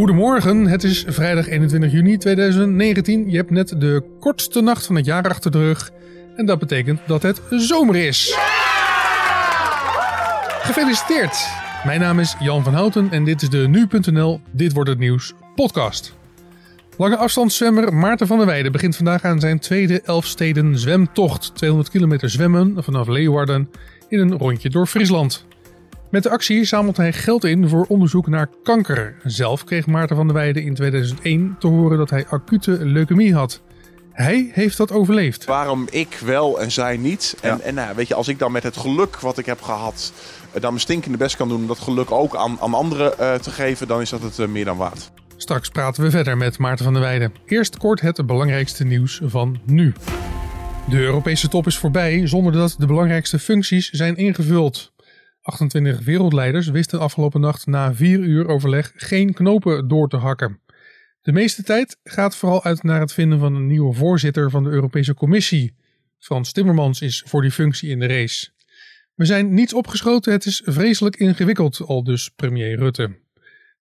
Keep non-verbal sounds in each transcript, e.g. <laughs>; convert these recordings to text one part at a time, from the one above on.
Goedemorgen, het is vrijdag 21 juni 2019. Je hebt net de kortste nacht van het jaar achter de rug. En dat betekent dat het zomer is. Gefeliciteerd! Mijn naam is Jan van Houten en dit is de Nu.nl Dit Wordt Het Nieuws podcast. Lange afstandszwemmer Maarten van der Weijden begint vandaag aan zijn tweede Elfsteden zwemtocht. 200 kilometer zwemmen vanaf Leeuwarden in een rondje door Friesland. Met de actie zamelt hij geld in voor onderzoek naar kanker. Zelf kreeg Maarten van der Weijden in 2001 te horen dat hij acute leukemie had. Hij heeft dat overleefd. Waarom ik wel en zij niet? En, en nou, weet je, als ik dan met het geluk wat ik heb gehad, eh, dan mijn stinkende best kan doen om dat geluk ook aan, aan anderen uh, te geven, dan is dat het uh, meer dan waard. Straks praten we verder met Maarten van der Weijden. Eerst kort het belangrijkste nieuws van nu. De Europese top is voorbij zonder dat de belangrijkste functies zijn ingevuld. 28 wereldleiders wisten afgelopen nacht na vier uur overleg geen knopen door te hakken. De meeste tijd gaat vooral uit naar het vinden van een nieuwe voorzitter van de Europese Commissie. Frans Timmermans is voor die functie in de race. We zijn niets opgeschoten, het is vreselijk ingewikkeld, al dus premier Rutte.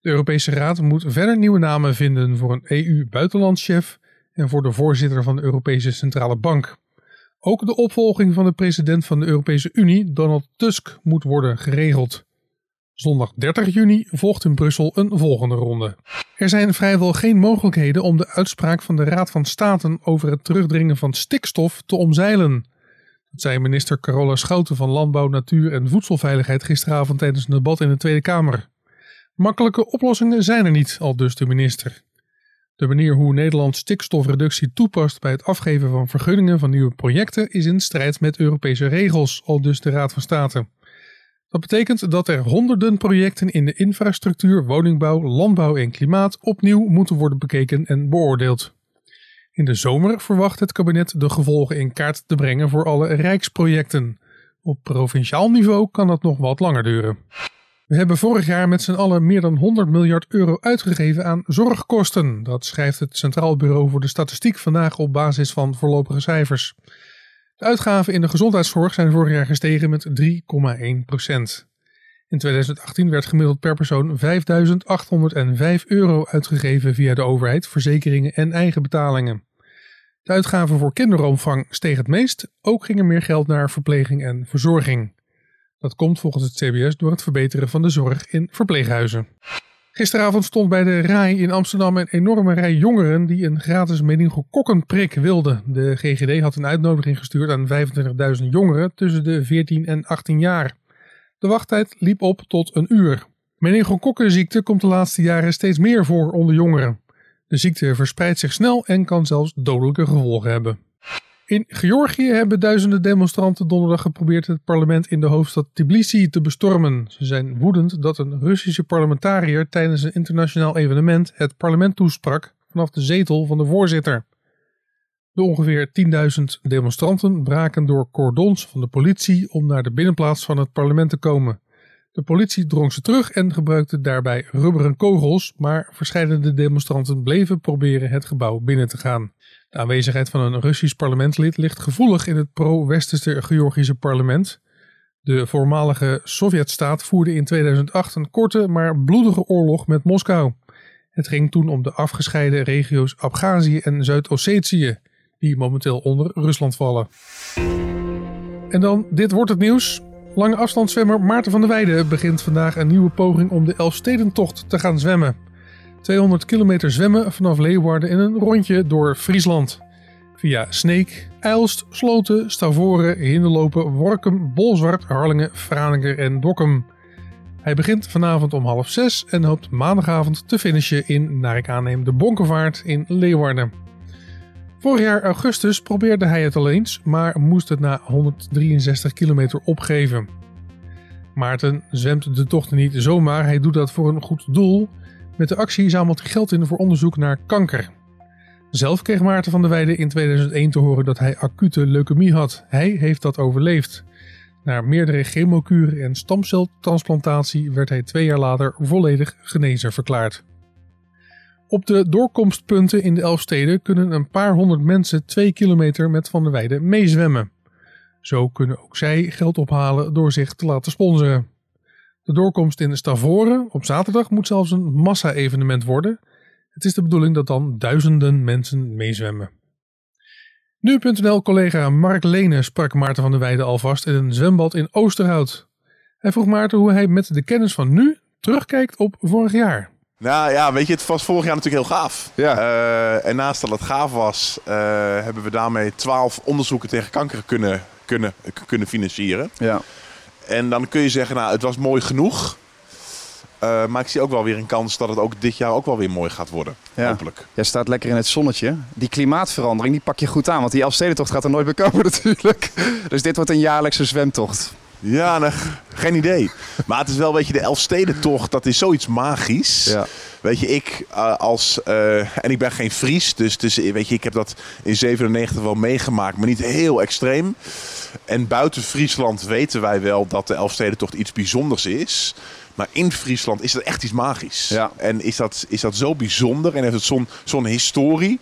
De Europese Raad moet verder nieuwe namen vinden voor een EU-buitenlandschef en voor de voorzitter van de Europese Centrale Bank. Ook de opvolging van de president van de Europese Unie, Donald Tusk, moet worden geregeld. Zondag 30 juni volgt in Brussel een volgende ronde. Er zijn vrijwel geen mogelijkheden om de uitspraak van de Raad van State over het terugdringen van stikstof te omzeilen. Dat zei minister Carola Schouten van Landbouw, Natuur en Voedselveiligheid gisteravond tijdens een debat in de Tweede Kamer. Makkelijke oplossingen zijn er niet, al dus de minister. De manier hoe Nederland stikstofreductie toepast bij het afgeven van vergunningen van nieuwe projecten is in strijd met Europese regels, al dus de Raad van State. Dat betekent dat er honderden projecten in de infrastructuur, woningbouw, landbouw en klimaat opnieuw moeten worden bekeken en beoordeeld. In de zomer verwacht het kabinet de gevolgen in kaart te brengen voor alle rijksprojecten. Op provinciaal niveau kan dat nog wat langer duren. We hebben vorig jaar met z'n allen meer dan 100 miljard euro uitgegeven aan zorgkosten. Dat schrijft het Centraal Bureau voor de Statistiek vandaag op basis van voorlopige cijfers. De uitgaven in de gezondheidszorg zijn vorig jaar gestegen met 3,1 procent. In 2018 werd gemiddeld per persoon 5.805 euro uitgegeven via de overheid, verzekeringen en eigen betalingen. De uitgaven voor kinderopvang steeg het meest, ook ging er meer geld naar verpleging en verzorging. Dat komt volgens het CBS door het verbeteren van de zorg in verpleeghuizen. Gisteravond stond bij de RAI in Amsterdam een enorme rij jongeren die een gratis meningokokkenprik wilden. De GGD had een uitnodiging gestuurd aan 25.000 jongeren tussen de 14 en 18 jaar. De wachttijd liep op tot een uur. Meningokokkenziekte komt de laatste jaren steeds meer voor onder jongeren. De ziekte verspreidt zich snel en kan zelfs dodelijke gevolgen hebben. In Georgië hebben duizenden demonstranten donderdag geprobeerd het parlement in de hoofdstad Tbilisi te bestormen. Ze zijn woedend dat een Russische parlementariër tijdens een internationaal evenement het parlement toesprak vanaf de zetel van de voorzitter. De ongeveer 10.000 demonstranten braken door cordons van de politie om naar de binnenplaats van het parlement te komen. De politie drong ze terug en gebruikte daarbij rubberen kogels, maar verscheidene demonstranten bleven proberen het gebouw binnen te gaan. De aanwezigheid van een Russisch parlementslid ligt gevoelig in het pro-westerse Georgische parlement. De voormalige Sovjetstaat voerde in 2008 een korte maar bloedige oorlog met Moskou. Het ging toen om de afgescheiden regio's Abhazie en Zuid-Ossetië, die momenteel onder Rusland vallen. En dan, dit wordt het nieuws. Lange afstandszwemmer Maarten van der Weijden begint vandaag een nieuwe poging om de Elfstedentocht te gaan zwemmen. 200 kilometer zwemmen vanaf Leeuwarden in een rondje door Friesland. Via Sneek, Eilst, Sloten, Stavoren, Hinderlopen, Workum, Bolzwart, Harlingen, Franeker en Dokkum. Hij begint vanavond om half zes en hoopt maandagavond te finishen in, naar ik aanneem, de Bonkenvaart in Leeuwarden. Vorig jaar augustus probeerde hij het al eens, maar moest het na 163 kilometer opgeven. Maarten zwemt de tocht niet zomaar, hij doet dat voor een goed doel met de actie zamelt hij geld in voor onderzoek naar kanker. Zelf kreeg Maarten van der Weijden in 2001 te horen dat hij acute leukemie had. Hij heeft dat overleefd. Na meerdere chemokuren en stamceltransplantatie werd hij twee jaar later volledig genezen verklaard. Op de doorkomstpunten in de Elfsteden kunnen een paar honderd mensen twee kilometer met Van der Weijden meezwemmen. Zo kunnen ook zij geld ophalen door zich te laten sponsoren. De doorkomst in Stavoren op zaterdag moet zelfs een massa-evenement worden. Het is de bedoeling dat dan duizenden mensen meezwemmen. Nu.nl collega Mark Lene sprak Maarten van der Weijden alvast in een zwembad in Oosterhout. Hij vroeg Maarten hoe hij met de kennis van nu terugkijkt op vorig jaar. Nou ja, weet je, het was vorig jaar natuurlijk heel gaaf. Ja. Uh, en naast dat het gaaf was, uh, hebben we daarmee twaalf onderzoeken tegen kanker kunnen, kunnen, kunnen financieren. Ja. En dan kun je zeggen, nou, het was mooi genoeg. Uh, maar ik zie ook wel weer een kans dat het ook dit jaar ook wel weer mooi gaat worden. Ja. Hopelijk. Jij staat lekker in het zonnetje. Die klimaatverandering, die pak je goed aan. Want die Elfstedentocht gaat er nooit meer komen <laughs> natuurlijk. Dus dit wordt een jaarlijkse zwemtocht. Ja, nou, geen idee. Maar het is wel, weet je, de Elfstedentocht, dat is zoiets magisch. Ja. Weet je, ik uh, als... Uh, en ik ben geen Fries, dus, dus weet je, ik heb dat in 97 wel meegemaakt, maar niet heel extreem. En buiten Friesland weten wij wel dat de Elfstedentocht iets bijzonders is. Maar in Friesland is dat echt iets magisch. Ja. En is dat, is dat zo bijzonder en heeft het zo'n zo'n historie.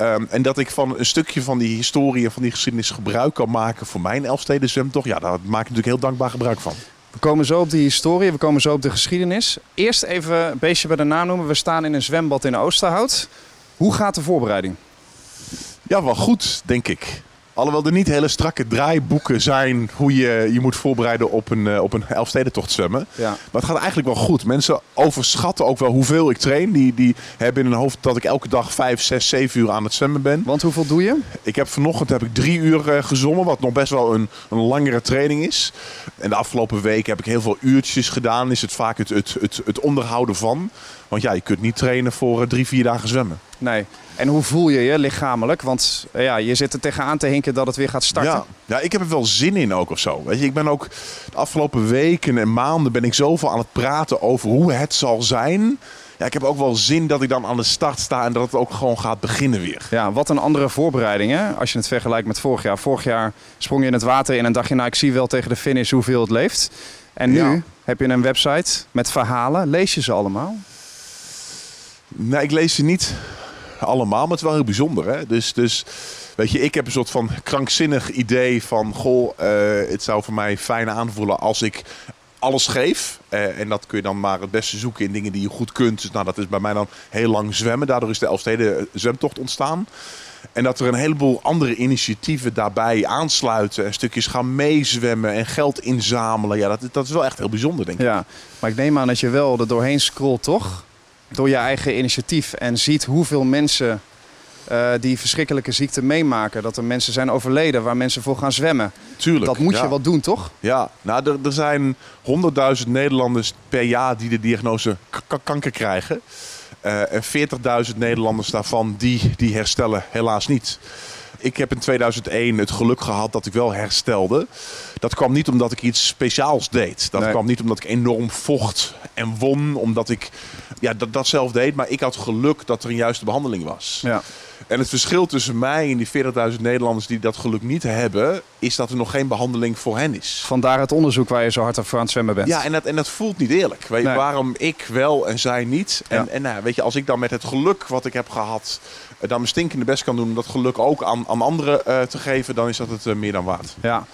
Um, en dat ik van een stukje van die historie en van die geschiedenis gebruik kan maken voor mijn Elfsteden zwemtocht. Ja, daar maak ik natuurlijk heel dankbaar gebruik van. We komen zo op die historie, we komen zo op de geschiedenis. Eerst even een beestje bij de naam noemen. We staan in een zwembad in Oosterhout. Hoe gaat de voorbereiding? Ja, wel goed, denk ik. Alhoewel er niet hele strakke draaiboeken zijn hoe je je moet voorbereiden op een, uh, op een Elfstedentocht zwemmen. Ja. Maar het gaat eigenlijk wel goed. Mensen overschatten ook wel hoeveel ik train. Die, die hebben in hun hoofd dat ik elke dag 5, 6, 7 uur aan het zwemmen ben. Want hoeveel doe je? Ik heb vanochtend heb ik drie uur uh, gezwommen, wat nog best wel een, een langere training is. En de afgelopen week heb ik heel veel uurtjes gedaan. Is het vaak het, het, het, het onderhouden van. Want ja, je kunt niet trainen voor uh, drie, vier dagen zwemmen. Nee. En hoe voel je je lichamelijk? Want ja, je zit er tegenaan te hinken dat het weer gaat starten. Ja, ja, ik heb er wel zin in ook of zo. Weet je, ik ben ook de afgelopen weken en maanden ben ik zoveel aan het praten over hoe het zal zijn. Ja, ik heb ook wel zin dat ik dan aan de start sta en dat het ook gewoon gaat beginnen weer. Ja, wat een andere voorbereiding hè? als je het vergelijkt met vorig jaar. Vorig jaar sprong je in het water in en dacht je, nou ik zie wel tegen de finish hoeveel het leeft. En nu Ja. heb je een website met verhalen. Lees je ze allemaal? Nee, ik lees ze niet allemaal, maar het is wel heel bijzonder. Hè? Dus, dus weet je, ik heb een soort van krankzinnig idee van... Goh, eh, het zou voor mij fijn aanvoelen als ik alles geef. Eh, en dat kun je dan maar het beste zoeken in dingen die je goed kunt. Dus nou, dat is bij mij dan heel lang zwemmen. Daardoor is de Elfsteden zwemtocht ontstaan. En dat er een heleboel andere initiatieven daarbij aansluiten. En stukjes gaan meezwemmen en geld inzamelen. Ja, dat, dat is wel echt heel bijzonder, denk ik. Ja, maar ik neem aan dat je wel er doorheen scrolt, toch? Door je eigen initiatief en ziet hoeveel mensen eh, die verschrikkelijke ziekte meemaken. Dat er mensen zijn overleden waar mensen voor gaan zwemmen. Tuurlijk. Dat moet ja. je wel doen, toch? Ja, nou, er, er zijn 100.000 Nederlanders per jaar die de diagnose kanker krijgen. Eh, en 40.000 Nederlanders daarvan die, die herstellen helaas niet. Ik heb in 2001 het geluk gehad dat ik wel herstelde. Dat kwam niet omdat ik iets speciaals deed. Dat Nee. kwam niet omdat ik enorm vocht en won. Omdat ik ja, dat, dat zelf deed. Maar ik had geluk dat er een juiste behandeling was. Ja. En het verschil tussen mij en die 40.000 Nederlanders die dat geluk niet hebben... is dat er nog geen behandeling voor hen is. Vandaar het onderzoek waar je zo hard voor aan het zwemmen bent. Ja, en dat, en dat voelt niet eerlijk. Weet je, Nee. waarom ik wel en zij niet? En, Ja. en nou, weet je, als ik dan met het geluk wat ik heb gehad... eh, dan mijn stinkende best kan doen om dat geluk ook aan, aan anderen eh, te geven... dan is dat het eh, meer dan waard. Ja.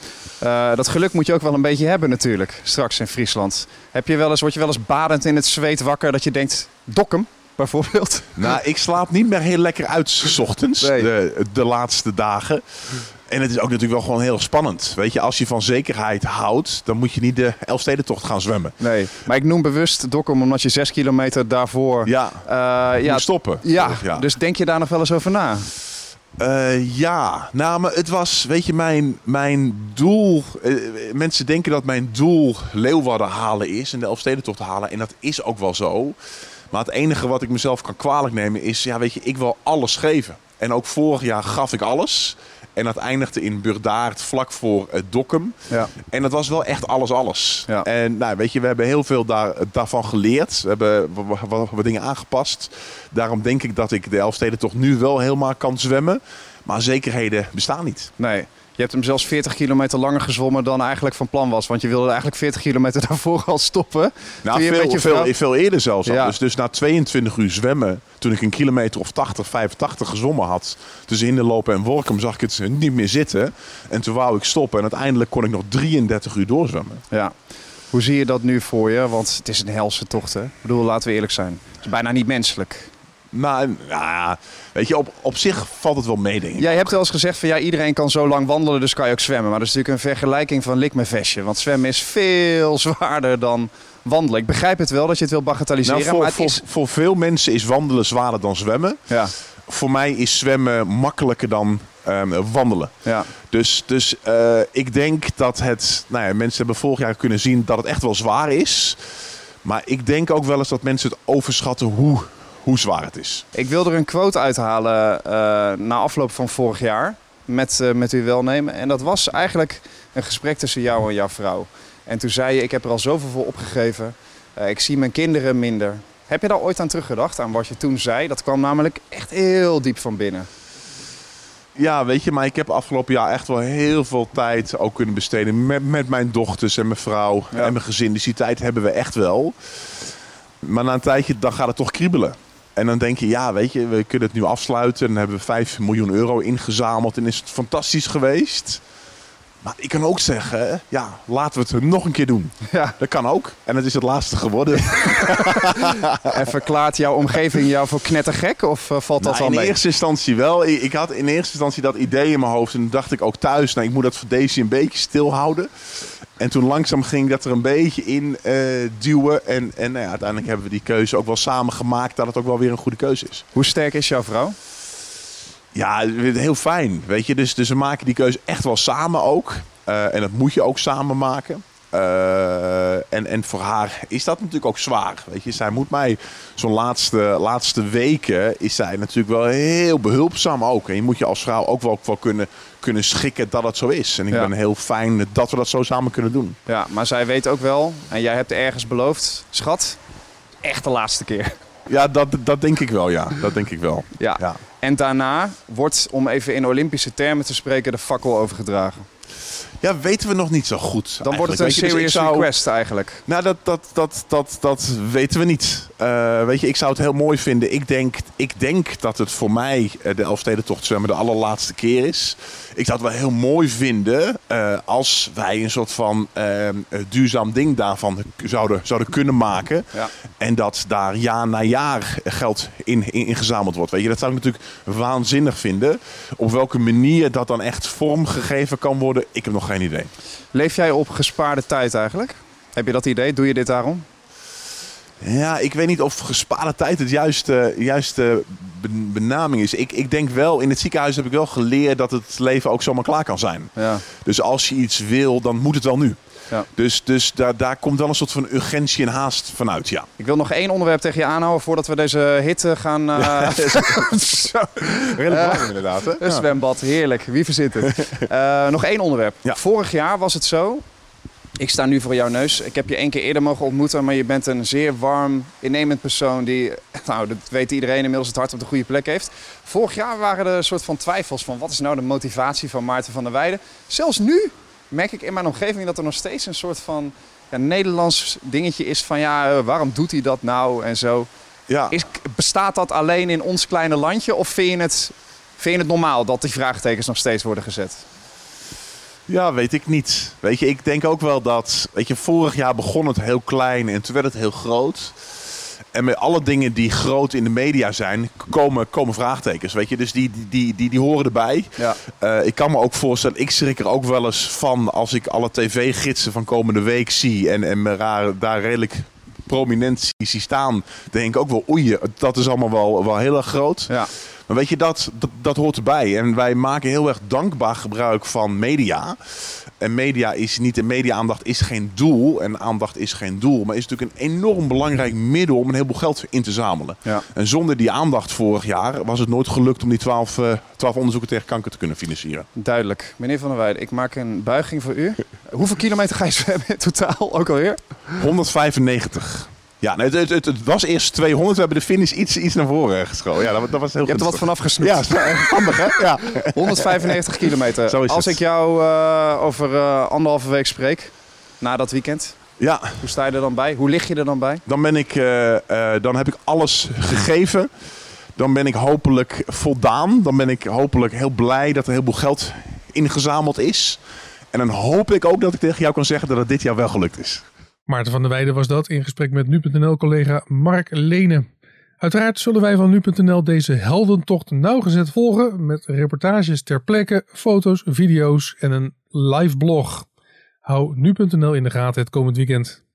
Dat geluk moet je ook wel een beetje hebben natuurlijk, straks in Friesland. Heb je wel eens, word je wel eens badend in het zweet wakker dat je denkt, dokkum bijvoorbeeld? <laughs> Nou, ik slaap niet meer heel lekker uit 's ochtends, Nee. de, de laatste dagen. En het is ook natuurlijk wel gewoon heel spannend. Weet je, als je van zekerheid houdt, dan moet je niet de Elfstedentocht gaan zwemmen. Nee, maar ik noem bewust dokkum omdat je zes kilometer daarvoor... Ja, eh, ja, moet stoppen. ja, ja. dus denk je daar nog wel eens over na? Eh, ja, nou, maar het was, weet je, mijn, mijn doel. eh, mensen denken dat mijn doel Leeuwarden halen is en de Elfstedentocht halen. En dat is ook wel zo. Maar het enige wat ik mezelf kan kwalijk nemen is, ja, weet je, ik wil alles geven. En ook vorig jaar gaf ik alles. En dat eindigde in Burdaard vlak voor het Dokkum. Ja. En dat was wel echt alles, alles. Ja. En nou, weet je, we hebben heel veel daar, daarvan geleerd. We hebben wat dingen aangepast. Daarom denk ik dat ik de Elfsteden toch nu wel helemaal kan zwemmen. Maar zekerheden bestaan niet. Nee. Je hebt hem zelfs 40 kilometer langer gezwommen dan eigenlijk van plan was. Want je wilde eigenlijk 40 kilometer <laughs> daarvoor al stoppen. Nou, veel, veel, eerder zelfs. Ja. Dus, dus na 22 uur zwemmen, toen ik een kilometer of 80, 85 gezwommen had... tussen Hinderlopen en Workum zag ik het niet meer zitten. En toen wou ik stoppen en uiteindelijk kon ik nog 33 uur doorzwemmen. Ja. Hoe zie je dat nu voor je? Want het is een helse tocht, hè? Ik bedoel, laten we eerlijk zijn. Het is bijna niet menselijk. Maar ja, weet je, op, op zich valt het wel mee, denk ik. Jij hebt wel eens gezegd van ja, iedereen kan zo lang wandelen, dus kan je ook zwemmen. Maar dat is natuurlijk een vergelijking van lik met vestje. Want zwemmen is veel <laughs> zwaarder dan wandelen. Ik begrijp het wel dat je het wil bagatelliseren, Nou, voor, maar voor, is... voor veel mensen is wandelen zwaarder dan zwemmen. Ja, Voor mij is zwemmen makkelijker dan ehm, wandelen. ja. Dus, dus eh, ik denk dat het... Nou ja, mensen hebben vorig jaar kunnen zien dat het echt wel zwaar is. Maar ik denk ook wel eens dat mensen het overschatten hoe, hoe zwaar het is. Ik wil er een quote uithalen eh, na afloop van vorig jaar met, eh, met uw welnemen. En dat was eigenlijk een gesprek tussen jou en jouw vrouw. En toen zei je, ik heb er al zoveel voor opgegeven. Eh, ik zie mijn kinderen minder. Heb je daar ooit aan teruggedacht, aan wat je toen zei? Dat kwam namelijk echt heel diep van binnen. Ja, weet je, maar ik heb afgelopen jaar echt wel heel veel tijd ook kunnen besteden met, met mijn dochters en mijn vrouw Ja. en mijn gezin. Dus die tijd hebben we echt wel. Maar na een tijdje, dan gaat het toch kriebelen. En dan denk je, ja, weet je, we kunnen het nu afsluiten. Dan hebben we 5 miljoen euro ingezameld en is het fantastisch geweest. Maar ik kan ook zeggen, ja, laten we het nog een keer doen. Ja. Dat kan ook. En het is het laatste geworden. <laughs> En verklaart jouw omgeving jou voor knettergek? Of eh, valt dat Nou, wel in mee? eerste instantie wel. Ik, ik had in eerste instantie dat idee in mijn hoofd. En toen dacht ik ook thuis, nou, ik moet dat voor Daisy een beetje stilhouden. En toen langzaam ging ik dat er een beetje in eh, duwen. En, en nou ja, uiteindelijk hebben we die keuze ook wel samen gemaakt dat het ook wel weer een goede keuze is. Hoe sterk is jouw vrouw? Ja, heel fijn. Weet je, dus, dus we maken die keuze echt wel samen ook. Eh, en dat moet je ook samen maken. Eh, en, en voor haar is dat natuurlijk ook zwaar. Weet je, zij moet mij zo'n laatste, laatste weken is zij natuurlijk wel heel behulpzaam ook. En je moet je als vrouw ook wel, wel kunnen, kunnen schikken dat het zo is. En ik Ja. ben heel fijn dat we dat zo samen kunnen doen. Ja, maar zij weet ook wel, en jij hebt ergens beloofd, schat, echt de laatste keer. Ja, dat, dat denk ik wel, ja. Dat denk ik wel. Ja. Ja. En daarna wordt, om even in Olympische termen te spreken, de fakkel overgedragen. Ja, weten we nog niet zo goed. Dan wordt het een dus serious zou- request eigenlijk. Nou, dat, dat, dat, dat, dat weten we niet. Eh, weet je, ik zou het heel mooi vinden. Ik denk, ik denk dat het voor mij eh, de Elfstedentocht zwemmen de allerlaatste keer is. Ik zou het wel heel mooi vinden eh, als wij een soort van duurzaam ding daarvan zouden, zouden kunnen maken. Ja. En dat daar jaar na jaar geld in, in, in gezameld wordt. Weet je, dat zou ik natuurlijk waanzinnig vinden. Op welke manier dat dan echt vormgegeven kan worden, ik heb nog geen idee. Leef jij op gespaarde tijd eigenlijk? Heb je dat idee? Doe je dit daarom? Ja, ik weet niet of gespaarde tijd het juiste, juiste ben- benaming is. Ik, ik denk wel, in het ziekenhuis heb ik wel geleerd dat het leven ook zomaar klaar kan zijn. Ja. Dus als je iets wil, dan moet het wel nu. Ja. Dus, dus daar, daar komt wel een soort van urgentie en haast vanuit, ja. Ik wil nog één onderwerp tegen je aanhouden voordat we deze hitte gaan... <laughs> Zo. Redelijk Eh, inderdaad, hè? Een zwembad, heerlijk. Wie verzint het? <laughs> Eh, nog één onderwerp. Ja. Vorig jaar was het zo. Ik sta nu voor jouw neus. Ik heb je één keer eerder mogen ontmoeten, maar je bent een zeer warm, innemend persoon die, <laughs> nou, dat weet iedereen inmiddels, het hart op de goede plek heeft. Vorig jaar waren er een soort van twijfels van wat is nou de motivatie van Maarten van der Weijden. Zelfs nu merk ik in mijn omgeving dat er nog steeds een soort van ja, Nederlands dingetje is van ja, eh, waarom doet hij dat nou en zo. Ja. Is, bestaat dat alleen in ons kleine landje of vind je, het, vind je het normaal dat die vraagtekens nog steeds worden gezet? Ja, weet ik niet. Weet je, ik denk ook wel dat, weet je, vorig jaar begon het heel klein en toen werd het heel groot. En met alle dingen die groot in de media zijn, komen, komen vraagtekens. Weet je, dus die, die, die, die, die horen erbij. Ja. Eh, ik kan me ook voorstellen, ik schrik er ook wel eens van als ik alle tv-gidsen van komende week zie en, en me raar, daar redelijk prominent zie- zie staan. Denk ik ook wel, oei, dat is allemaal wel, wel heel erg groot. Ja. Maar weet je, dat, dat, dat hoort erbij. En wij maken heel erg dankbaar gebruik van media. En media is niet, en media-aandacht is geen doel. En aandacht is geen doel. Maar is natuurlijk een enorm belangrijk middel om een heleboel geld in te zamelen. Ja. En zonder die aandacht vorig jaar was het nooit gelukt om die 12, eh 12 onderzoeken tegen kanker te kunnen financieren. Duidelijk. Meneer Van der Weijden, ik maak een buiging voor u. Hoeveel kilometer ga je zwemmen in totaal ook alweer? 195. Ja, nee, het, het, was eerst 200. We hebben de finish iets, iets naar voren geschoven. Ja, dat, dat was heel Je hebt er wat vanaf gesnoept. Ja, handig hè? Ja. <laughs> 195 kilometer. Zo is Als het. ik jou eh, over eh, anderhalve week spreek, na dat weekend, ja, hoe sta je er dan bij? Hoe lig je er dan bij? Dan ben ik, eh, dan heb ik alles gegeven. Dan ben ik hopelijk voldaan. Dan ben ik hopelijk heel blij dat er heel veel geld ingezameld is. En dan hoop ik ook dat ik tegen jou kan zeggen dat het dit jaar wel gelukt is. Maarten van der Weijden was dat in gesprek met nu.nl-collega Mark Lene. Uiteraard zullen wij van nu.nl deze heldentocht nauwgezet volgen met reportages ter plekke, foto's, video's en een live blog. Hou nu.nl in de gaten het komend weekend.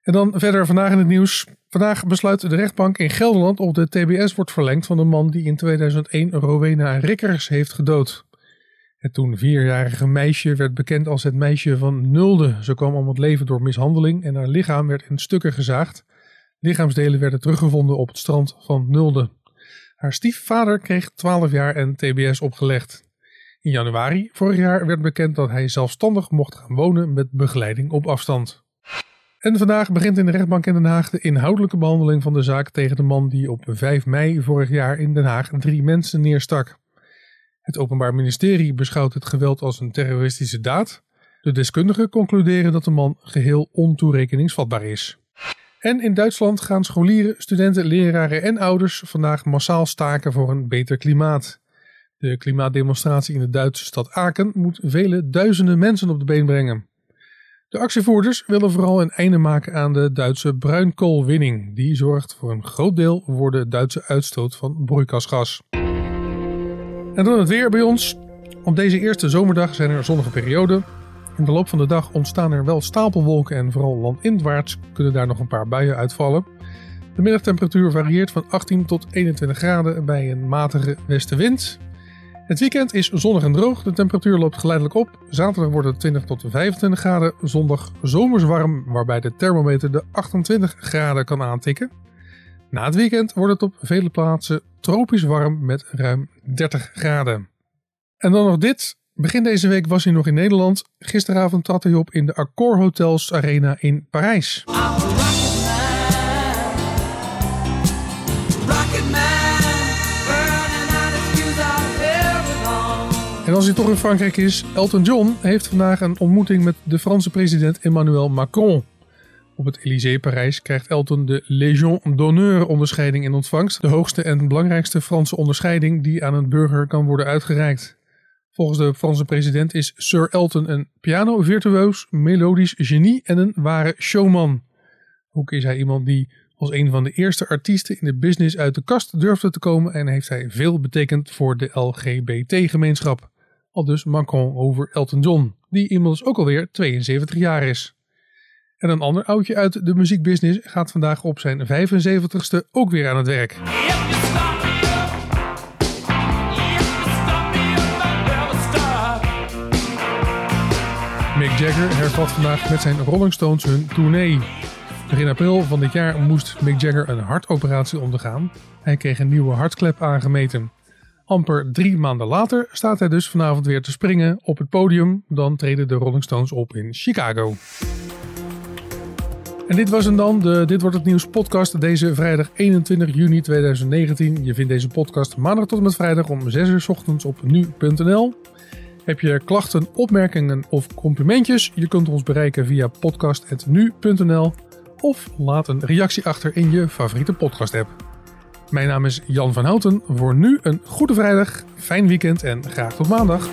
En dan verder vandaag in het nieuws. Vandaag besluit de rechtbank in Gelderland of de TBS wordt verlengd van de man die in 2001 Rowena Rikkers heeft gedood. Het toen vierjarige meisje werd bekend als het meisje van Nulde. Ze kwam om het leven door mishandeling en haar lichaam werd in stukken gezaagd. Lichaamsdelen werden teruggevonden op het strand van Nulde. Haar stiefvader kreeg 12 jaar en TBS opgelegd. In januari vorig jaar werd bekend dat hij zelfstandig mocht gaan wonen met begeleiding op afstand. En vandaag begint in de rechtbank in Den Haag de inhoudelijke behandeling van de zaak tegen de man die op 5 mei vorig jaar in Den Haag drie mensen neerstak. Het Openbaar Ministerie beschouwt het geweld als een terroristische daad. De deskundigen concluderen dat de man geheel ontoerekeningsvatbaar is. En in Duitsland gaan scholieren, studenten, leraren en ouders vandaag massaal staken voor een beter klimaat. De klimaatdemonstratie in de Duitse stad Aken moet vele duizenden mensen op de been brengen. De actievoerders willen vooral een einde maken aan de Duitse bruinkoolwinning. Die zorgt voor een groot deel voor de Duitse uitstoot van broeikasgas. En dan het weer bij ons. Op deze eerste zomerdag zijn er zonnige perioden. In de loop van de dag ontstaan er wel stapelwolken en vooral landinwaarts kunnen daar nog een paar buien uitvallen. De middagtemperatuur varieert van 18 tot 21 graden bij een matige westenwind. Het weekend is zonnig en droog. De temperatuur loopt geleidelijk op. Zaterdag wordt het 20 tot 25 graden. Zondag zomers warm, waarbij de thermometer de 28 graden kan aantikken. Na het weekend wordt het op vele plaatsen tropisch warm met ruim 30 graden. En dan nog dit. Begin deze week was hij nog in Nederland. Gisteravond trad hij op in de Accor Hotels Arena in Parijs. En als hij toch in Frankrijk is, Elton John heeft vandaag een ontmoeting met de Franse president Emmanuel Macron. Op het Élysée Parijs krijgt Elton de Légion d'honneur onderscheiding in ontvangst, de hoogste en belangrijkste Franse onderscheiding die aan een burger kan worden uitgereikt. Volgens de Franse president is Sir Elton een piano-virtuoos, melodisch genie en een ware showman. Ook is hij iemand die als een van de eerste artiesten in de business uit de kast durfde te komen en heeft hij veel betekend voor de LGBT-gemeenschap. Al dus Macron over Elton John, die inmiddels ook alweer 72 jaar is. En een ander oudje uit de muziekbusiness gaat vandaag op zijn 75ste ook weer aan het werk. Mick Jagger hervat vandaag met zijn Rolling Stones hun tournee. Begin april van dit jaar moest Mick Jagger een hartoperatie ondergaan. Hij kreeg een nieuwe hartklep aangemeten. Amper drie maanden later staat hij dus vanavond weer te springen op het podium. Dan treden de Rolling Stones op in Chicago. En dit was hem dan, de Dit Wordt Het Nieuws podcast deze vrijdag 21 juni 2019. Je vindt deze podcast maandag tot en met vrijdag om 6 uur ochtends op nu.nl. Heb je klachten, opmerkingen of complimentjes? Je kunt ons bereiken via podcast.nu.nl of laat een reactie achter in je favoriete podcast app. Mijn naam is Jan van Houten. Voor nu een goede vrijdag, fijn weekend en graag tot maandag.